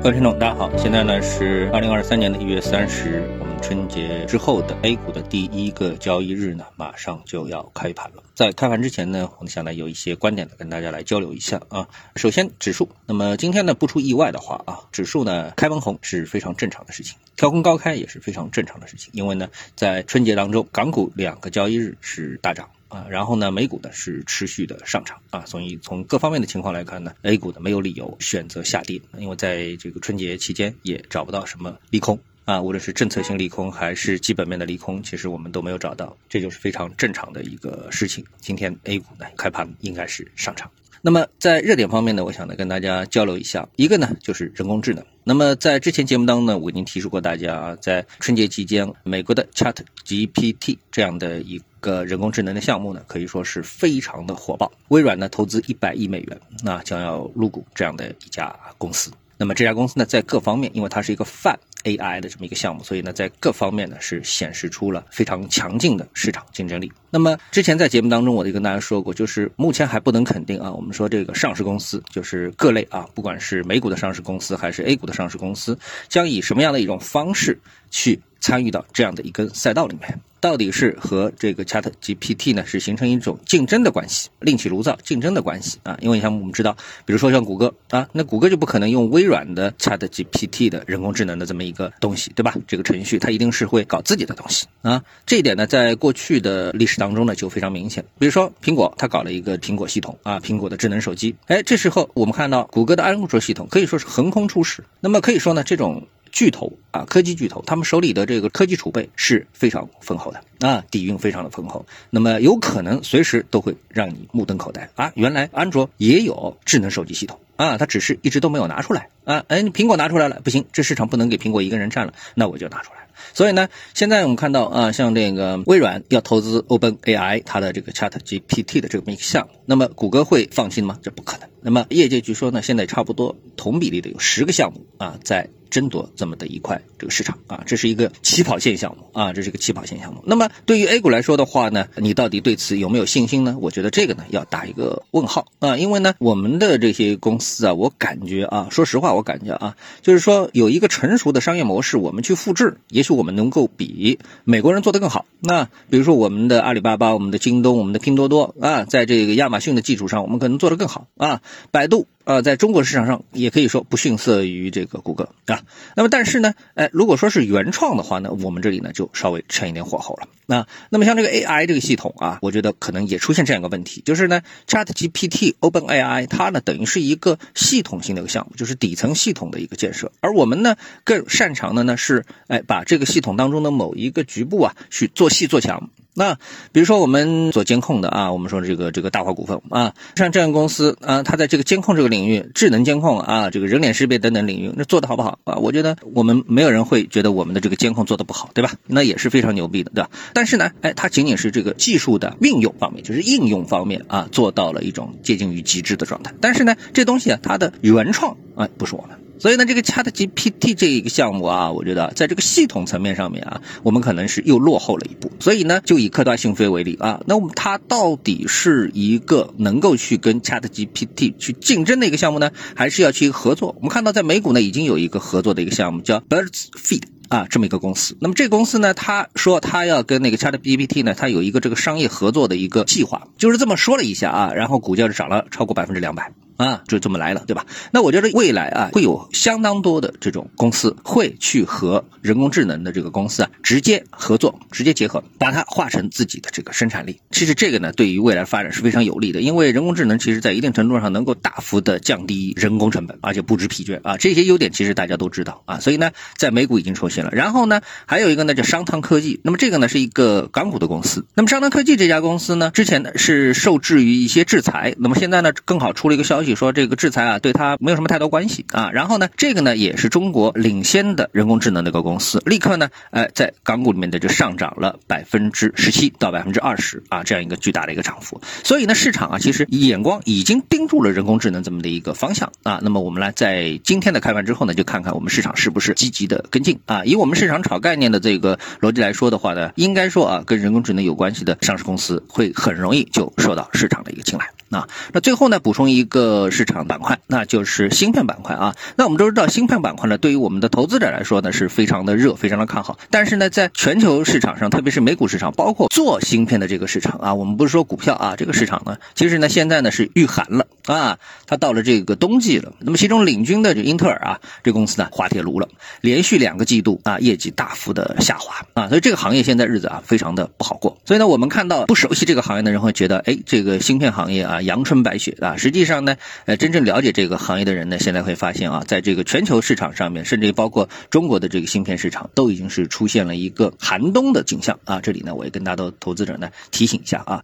各位听众，大家好，现在呢是二零二三年的一月三十日，我们春节之后的 A 股的第一个交易日呢，马上就要开盘了。在开盘之前呢，我们想呢有一些观点呢跟大家来交流一下啊。首先，指数，那么今天呢不出意外的话啊，指数呢开门红是非常正常的事情，跳空高开也是非常正常的事情，因为呢在春节当中，港股两个交易日是大涨。啊，然后呢，美股呢是持续的上涨啊，所以从各方面的情况来看呢，A 股呢没有理由选择下跌，因为在这个春节期间也找不到什么利空啊，无论是政策性利空还是基本面的利空，其实我们都没有找到，这就是非常正常的一个事情。今天 A 股呢开盘应该是上涨。那么在热点方面呢，我想呢跟大家交流一下，一个呢就是人工智能。那么在之前节目当中呢，我已经提示过大家啊，在春节期间，美国的 Chat GPT 这样的一个人工智能的项目呢，可以说是非常的火爆。微软呢投资一百亿美元，那将要入股这样的一家公司。那么这家公司呢，在各方面，因为它是一个泛 AI 的这么一个项目，所以呢，在各方面呢是显示出了非常强劲的市场竞争力。那么之前在节目当中，我就跟大家说过，就是目前还不能肯定啊。我们说这个上市公司，就是各类啊，不管是美股的上市公司还是 A 股的上市公司，将以什么样的一种方式去参与到这样的一根赛道里面。到底是和这个 Chat GPT 呢是形成一种竞争的关系，另起炉灶竞争的关系啊？因为像我们知道，比如说像谷歌啊，那谷歌就不可能用微软的 Chat GPT 的人工智能的这么一个东西，对吧？这个程序它一定是会搞自己的东西啊。这一点呢，在过去的历史当中呢就非常明显。比如说苹果，它搞了一个苹果系统啊，苹果的智能手机。哎，这时候我们看到谷歌的安卓系统可以说是横空出世。那么可以说呢，这种。巨头啊，科技巨头，他们手里的这个科技储备是非常丰厚的啊，底蕴非常的丰厚。那么有可能随时都会让你目瞪口呆啊！原来安卓也有智能手机系统啊，它只是一直都没有拿出来啊。哎，苹果拿出来了，不行，这市场不能给苹果一个人占了，那我就拿出来。所以呢，现在我们看到啊，像这个微软要投资 Open AI 它的这个 Chat GPT 的这么一个项目，那么谷歌会放心吗？这不可能。那么业界据说呢，现在差不多同比例的有十个项目啊在。争夺这么的一块这个市场啊，这是一个起跑线项目啊，这是一个起跑线项目。那么对于 A 股来说的话呢，你到底对此有没有信心呢？我觉得这个呢要打一个问号啊，因为呢我们的这些公司啊，我感觉啊，说实话我感觉啊，就是说有一个成熟的商业模式，我们去复制，也许我们能够比美国人做得更好。那比如说我们的阿里巴巴、我们的京东、我们的拼多多啊，在这个亚马逊的基础上，我们可能做得更好啊，百度。呃，在中国市场上也可以说不逊色于这个谷歌啊。那么，但是呢，哎，如果说是原创的话呢，我们这里呢就稍微欠一点火候了。那那么像这个 AI 这个系统啊，我觉得可能也出现这样一个问题，就是呢，ChatGPT Open AI 它呢等于是一个系统性的一个项目，就是底层系统的一个建设，而我们呢更擅长的呢是哎把这个系统当中的某一个局部啊去做细做强。那比如说我们做监控的啊，我们说这个这个大华股份啊，像这样公司啊，它在这个监控这个领域，智能监控啊，这个人脸识别等等领域，那做的好不好啊？我觉得我们没有人会觉得我们的这个监控做的不好，对吧？那也是非常牛逼的，对吧？但是呢，哎，它仅仅是这个技术的运用方面，就是应用方面啊，做到了一种接近于极致的状态。但是呢，这东西啊，它的原创哎，不是我们。所以呢，这个 Chat GPT 这一个项目啊，我觉得在这个系统层面上面啊，我们可能是又落后了一步。所以呢，就以科大讯飞为例啊，那我们它到底是一个能够去跟 Chat GPT 去竞争的一个项目呢，还是要去合作？我们看到在美股呢，已经有一个合作的一个项目叫 Birds Feed 啊，这么一个公司。那么这个公司呢，他说他要跟那个 Chat GPT 呢，他有一个这个商业合作的一个计划，就是这么说了一下啊，然后股价就涨了超过百分之两百。啊，就这么来了，对吧？那我觉得未来啊，会有相当多的这种公司会去和人工智能的这个公司啊直接合作，直接结合，把它化成自己的这个生产力。其实这个呢，对于未来发展是非常有利的，因为人工智能其实在一定程度上能够大幅的降低人工成本，而且不知疲倦啊。这些优点其实大家都知道啊，所以呢，在美股已经出现了。然后呢，还有一个呢叫商汤科技，那么这个呢是一个港股的公司。那么商汤科技这家公司呢，之前呢是受制于一些制裁，那么现在呢更好出了一个消息。说这个制裁啊，对它没有什么太多关系啊。然后呢，这个呢也是中国领先的人工智能的一个公司，立刻呢，呃，在港股里面的就上涨了百分之十七到百分之二十啊，这样一个巨大的一个涨幅。所以呢，市场啊，其实眼光已经盯住了人工智能这么的一个方向啊。那么我们来在今天的开盘之后呢，就看看我们市场是不是积极的跟进啊。以我们市场炒概念的这个逻辑来说的话呢，应该说啊，跟人工智能有关系的上市公司会很容易就受到市场的一个青睐啊。那最后呢，补充一个。呃市场板块，那就是芯片板块啊。那我们都知道，芯片板块呢，对于我们的投资者来说呢，是非常的热，非常的看好。但是呢，在全球市场上，特别是美股市场，包括做芯片的这个市场啊，我们不是说股票啊，这个市场呢，其实呢，现在呢是遇寒了啊，它到了这个冬季了。那么其中领军的这英特尔啊，这公司呢滑铁卢了，连续两个季度啊，业绩大幅的下滑啊，所以这个行业现在日子啊，非常的不好过。所以呢，我们看到不熟悉这个行业的人会觉得，哎，这个芯片行业啊，阳春白雪啊。实际上呢，呃，真正了解这个行业的人呢，现在会发现啊，在这个全球市场上面，甚至包括中国的这个芯片市场，都已经是出现了一个寒冬的景象啊。这里呢，我也跟大家投资者呢提醒一下啊。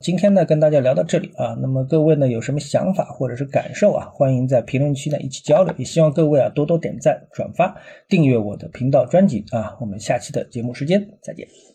今天呢，跟大家聊到这里啊，那么各位呢有什么想法或者是感受啊，欢迎在评论区呢一起交流。也希望各位啊多多点赞、转发、订阅我的频道专辑啊。我们下期的节目时间再见。